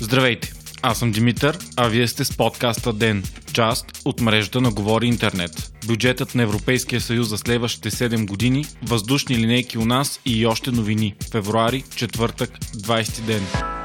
Здравейте, аз съм Димитър, а вие сте с подкаста ДЕН, част от мрежата на Говори Интернет. Бюджетът на Европейския съюз за следващите 7 години, въздушни линейки у нас и още новини. Февруари, четвъртък, 20 ден.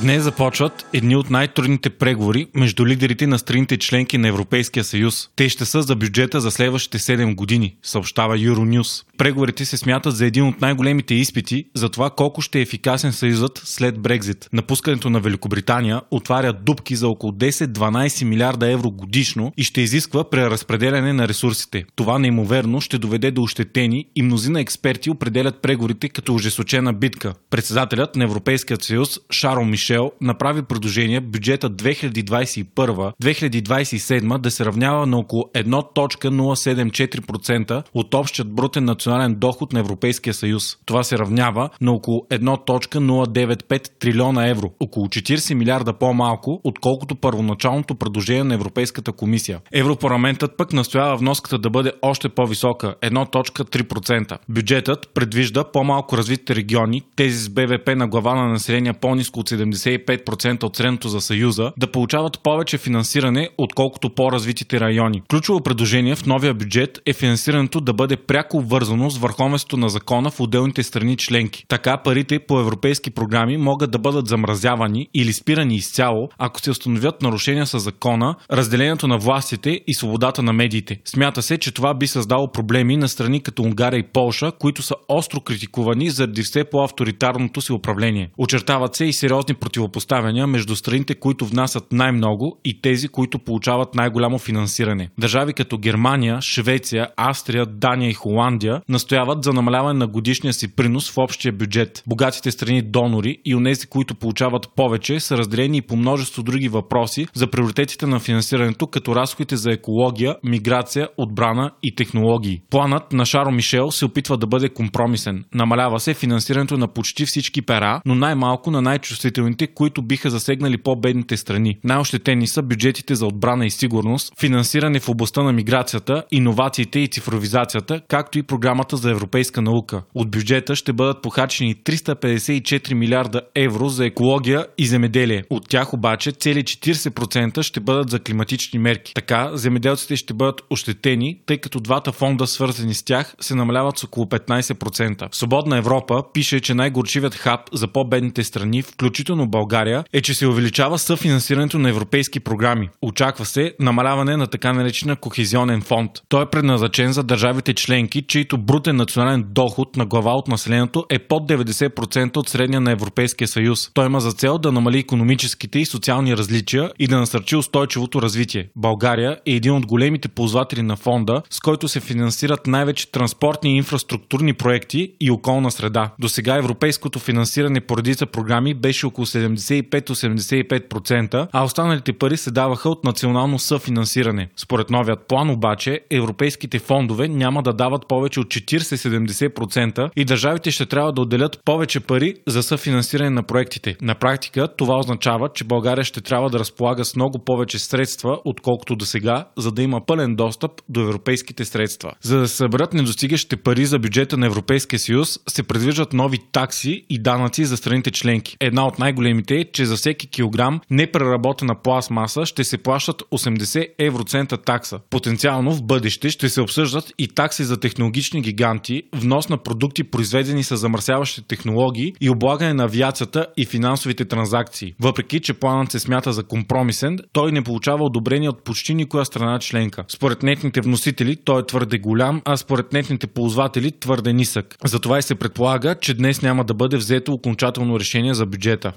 Днес започват едни от най-трудните преговори между лидерите на страните членки на Европейския съюз. Те ще са за бюджета за следващите 7 години, съобщава Euronews. Преговорите се смятат за един от най-големите изпити за това колко ще е ефикасен съюзът след Брекзит. Напускането на Великобритания отваря дупки за около 10-12 милиарда евро годишно и ще изисква преразпределяне на ресурсите. Това неимоверно ще доведе до ощетени и мнозина експерти определят преговорите като ожесочена битка. Председателят на Европейския съюз Шарл Мишел Мишел направи предложение бюджета 2021-2027 да се равнява на около 1.074% от общият брутен национален доход на Европейския съюз. Това се равнява на около 1.095 трилиона евро, около 40 милиарда по-малко, отколкото първоначалното предложение на Европейската комисия. Европарламентът пък настоява вноската да бъде още по-висока 1.3%. Бюджетът предвижда по-малко развитите региони, тези с БВП на глава на население по-низко от 70 75% от средното за Съюза, да получават повече финансиране, отколкото по-развитите райони. Ключово предложение в новия бюджет е финансирането да бъде пряко вързано с върховенството на закона в отделните страни членки. Така парите по европейски програми могат да бъдат замразявани или спирани изцяло, ако се установят нарушения с закона, разделението на властите и свободата на медиите. Смята се, че това би създало проблеми на страни като Унгария и Полша, които са остро критикувани заради все по-авторитарното си управление. Очертават се и сериозни противопоставяния между страните, които внасят най-много и тези, които получават най-голямо финансиране. Държави като Германия, Швеция, Австрия, Дания и Холандия настояват за намаляване на годишния си принос в общия бюджет. Богатите страни донори и онези, които получават повече, са разделени и по множество други въпроси за приоритетите на финансирането, като разходите за екология, миграция, отбрана и технологии. Планът на Шаро Мишел се опитва да бъде компромисен. Намалява се финансирането на почти всички пера, но най-малко на най-чувствителните фондовете, които биха засегнали по-бедните страни. Най-ощетени са бюджетите за отбрана и сигурност, финансиране в областта на миграцията, иновациите и цифровизацията, както и програмата за европейска наука. От бюджета ще бъдат похарчени 354 милиарда евро за екология и земеделие. От тях обаче цели 40% ще бъдат за климатични мерки. Така, земеделците ще бъдат ощетени, тъй като двата фонда, свързани с тях, се намаляват с около 15%. В Свободна Европа пише, че най-горчивият хаб за по-бедните страни, включително България е, че се увеличава съфинансирането на европейски програми. Очаква се намаляване на така наречена кохезионен фонд. Той е предназначен за държавите членки, чието брутен национален доход на глава от населението е под 90% от средния на Европейския съюз. Той има за цел да намали економическите и социални различия и да насърчи устойчивото развитие. България е един от големите ползватели на фонда, с който се финансират най-вече транспортни и инфраструктурни проекти и околна среда. До сега европейското финансиране по редица програми беше около 75-85%, а останалите пари се даваха от национално съфинансиране. Според новият план обаче, европейските фондове няма да дават повече от 40-70% и държавите ще трябва да отделят повече пари за съфинансиране на проектите. На практика това означава, че България ще трябва да разполага с много повече средства, отколкото до сега, за да има пълен достъп до европейските средства. За да се съберат недостигащите пари за бюджета на Европейския съюз, се предвиждат нови такси и данъци за страните членки. Една от най най-големите е, че за всеки килограм непреработена пластмаса ще се плащат 80 евроцента такса. Потенциално в бъдеще ще се обсъждат и такси за технологични гиганти, внос на продукти произведени с замърсяващи технологии и облагане на авиацията и финансовите транзакции. Въпреки, че планът се смята за компромисен, той не получава одобрение от почти никоя страна членка. Според нетните вносители той е твърде голям, а според нетните ползватели твърде нисък. Затова и се предполага, че днес няма да бъде взето окончателно решение за бюджета.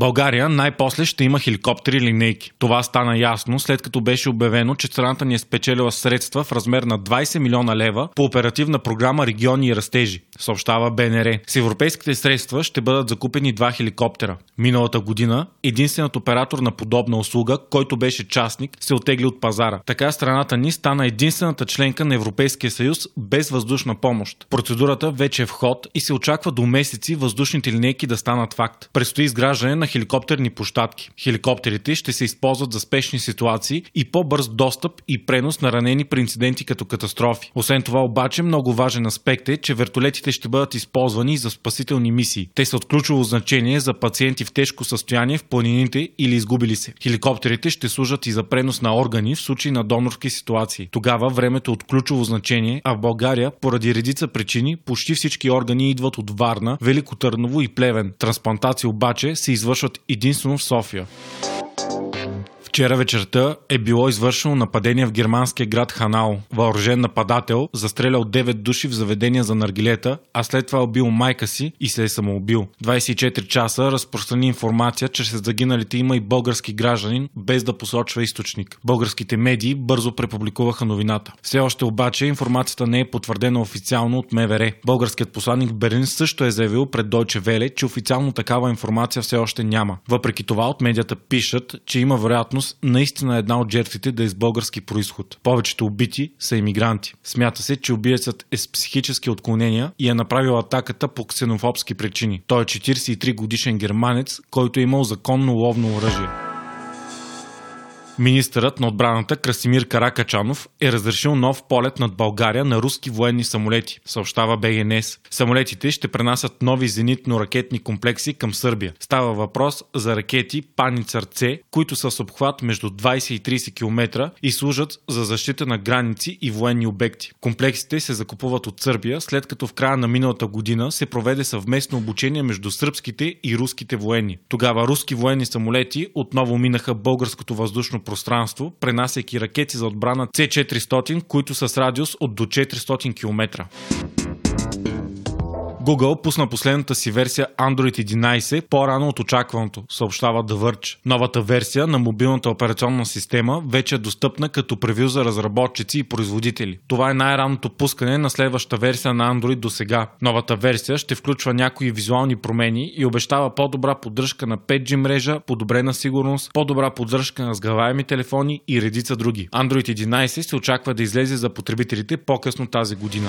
България най-после ще има хеликоптери линейки. Това стана ясно след като беше обявено, че страната ни е спечелила средства в размер на 20 милиона лева по оперативна програма Региони и растежи, съобщава БНР. С европейските средства ще бъдат закупени два хеликоптера. Миналата година единственият оператор на подобна услуга, който беше частник, се отегли от пазара. Така страната ни стана единствената членка на Европейския съюз без въздушна помощ. Процедурата вече е в ход и се очаква до месеци въздушните линейки да станат факт. Предстои изграждане на хеликоптерни площадки. Хеликоптерите ще се използват за спешни ситуации и по-бърз достъп и пренос на ранени при инциденти като катастрофи. Освен това обаче много важен аспект е, че вертолетите Ракетите ще бъдат използвани за спасителни мисии. Те са от ключово значение за пациенти в тежко състояние в планините или изгубили се. Хеликоптерите ще служат и за пренос на органи в случай на донорски ситуации. Тогава времето е от ключово значение, а в България, поради редица причини, почти всички органи идват от Варна, Велико Търново и Плевен. Трансплантации обаче се извършват единствено в София. Вчера вечерта е било извършено нападение в германския град Ханао. Въоръжен нападател застрелял 9 души в заведения за наргилета, а след това убил майка си и се е самоубил. 24 часа разпространи информация, че сред загиналите има и български гражданин, без да посочва източник. Българските медии бързо препубликуваха новината. Все още обаче информацията не е потвърдена официално от МВР. Българският посланник Берлин също е заявил пред Deutsche Welle, че официално такава информация все още няма. Въпреки това от медията пишат, че има вероятност наистина една от жертвите да е с български происход. Повечето убити са иммигранти. Смята се, че убиецът е с психически отклонения и е направил атаката по ксенофобски причини. Той е 43 годишен германец, който е имал законно ловно оръжие. Министърът на отбраната Красимир Каракачанов е разрешил нов полет над България на руски военни самолети, съобщава БГНС. Самолетите ще пренасят нови зенитно-ракетни комплекси към Сърбия. Става въпрос за ракети Паницар С, които са с обхват между 20 и 30 км и служат за защита на граници и военни обекти. Комплексите се закупуват от Сърбия, след като в края на миналата година се проведе съвместно обучение между сръбските и руските военни. Тогава руски военни самолети отново минаха българското въздушно пространство, пренасяйки ракети за отбрана C-400, които са с радиус от до 400 км. Google пусна последната си версия Android 11 по-рано от очакваното, съобщава The Verge. Новата версия на мобилната операционна система вече е достъпна като превю за разработчици и производители. Това е най-ранното пускане на следващата версия на Android до сега. Новата версия ще включва някои визуални промени и обещава по-добра поддръжка на 5G мрежа, подобрена сигурност, по-добра поддръжка на сгъваеми телефони и редица други. Android 11 се очаква да излезе за потребителите по-късно тази година.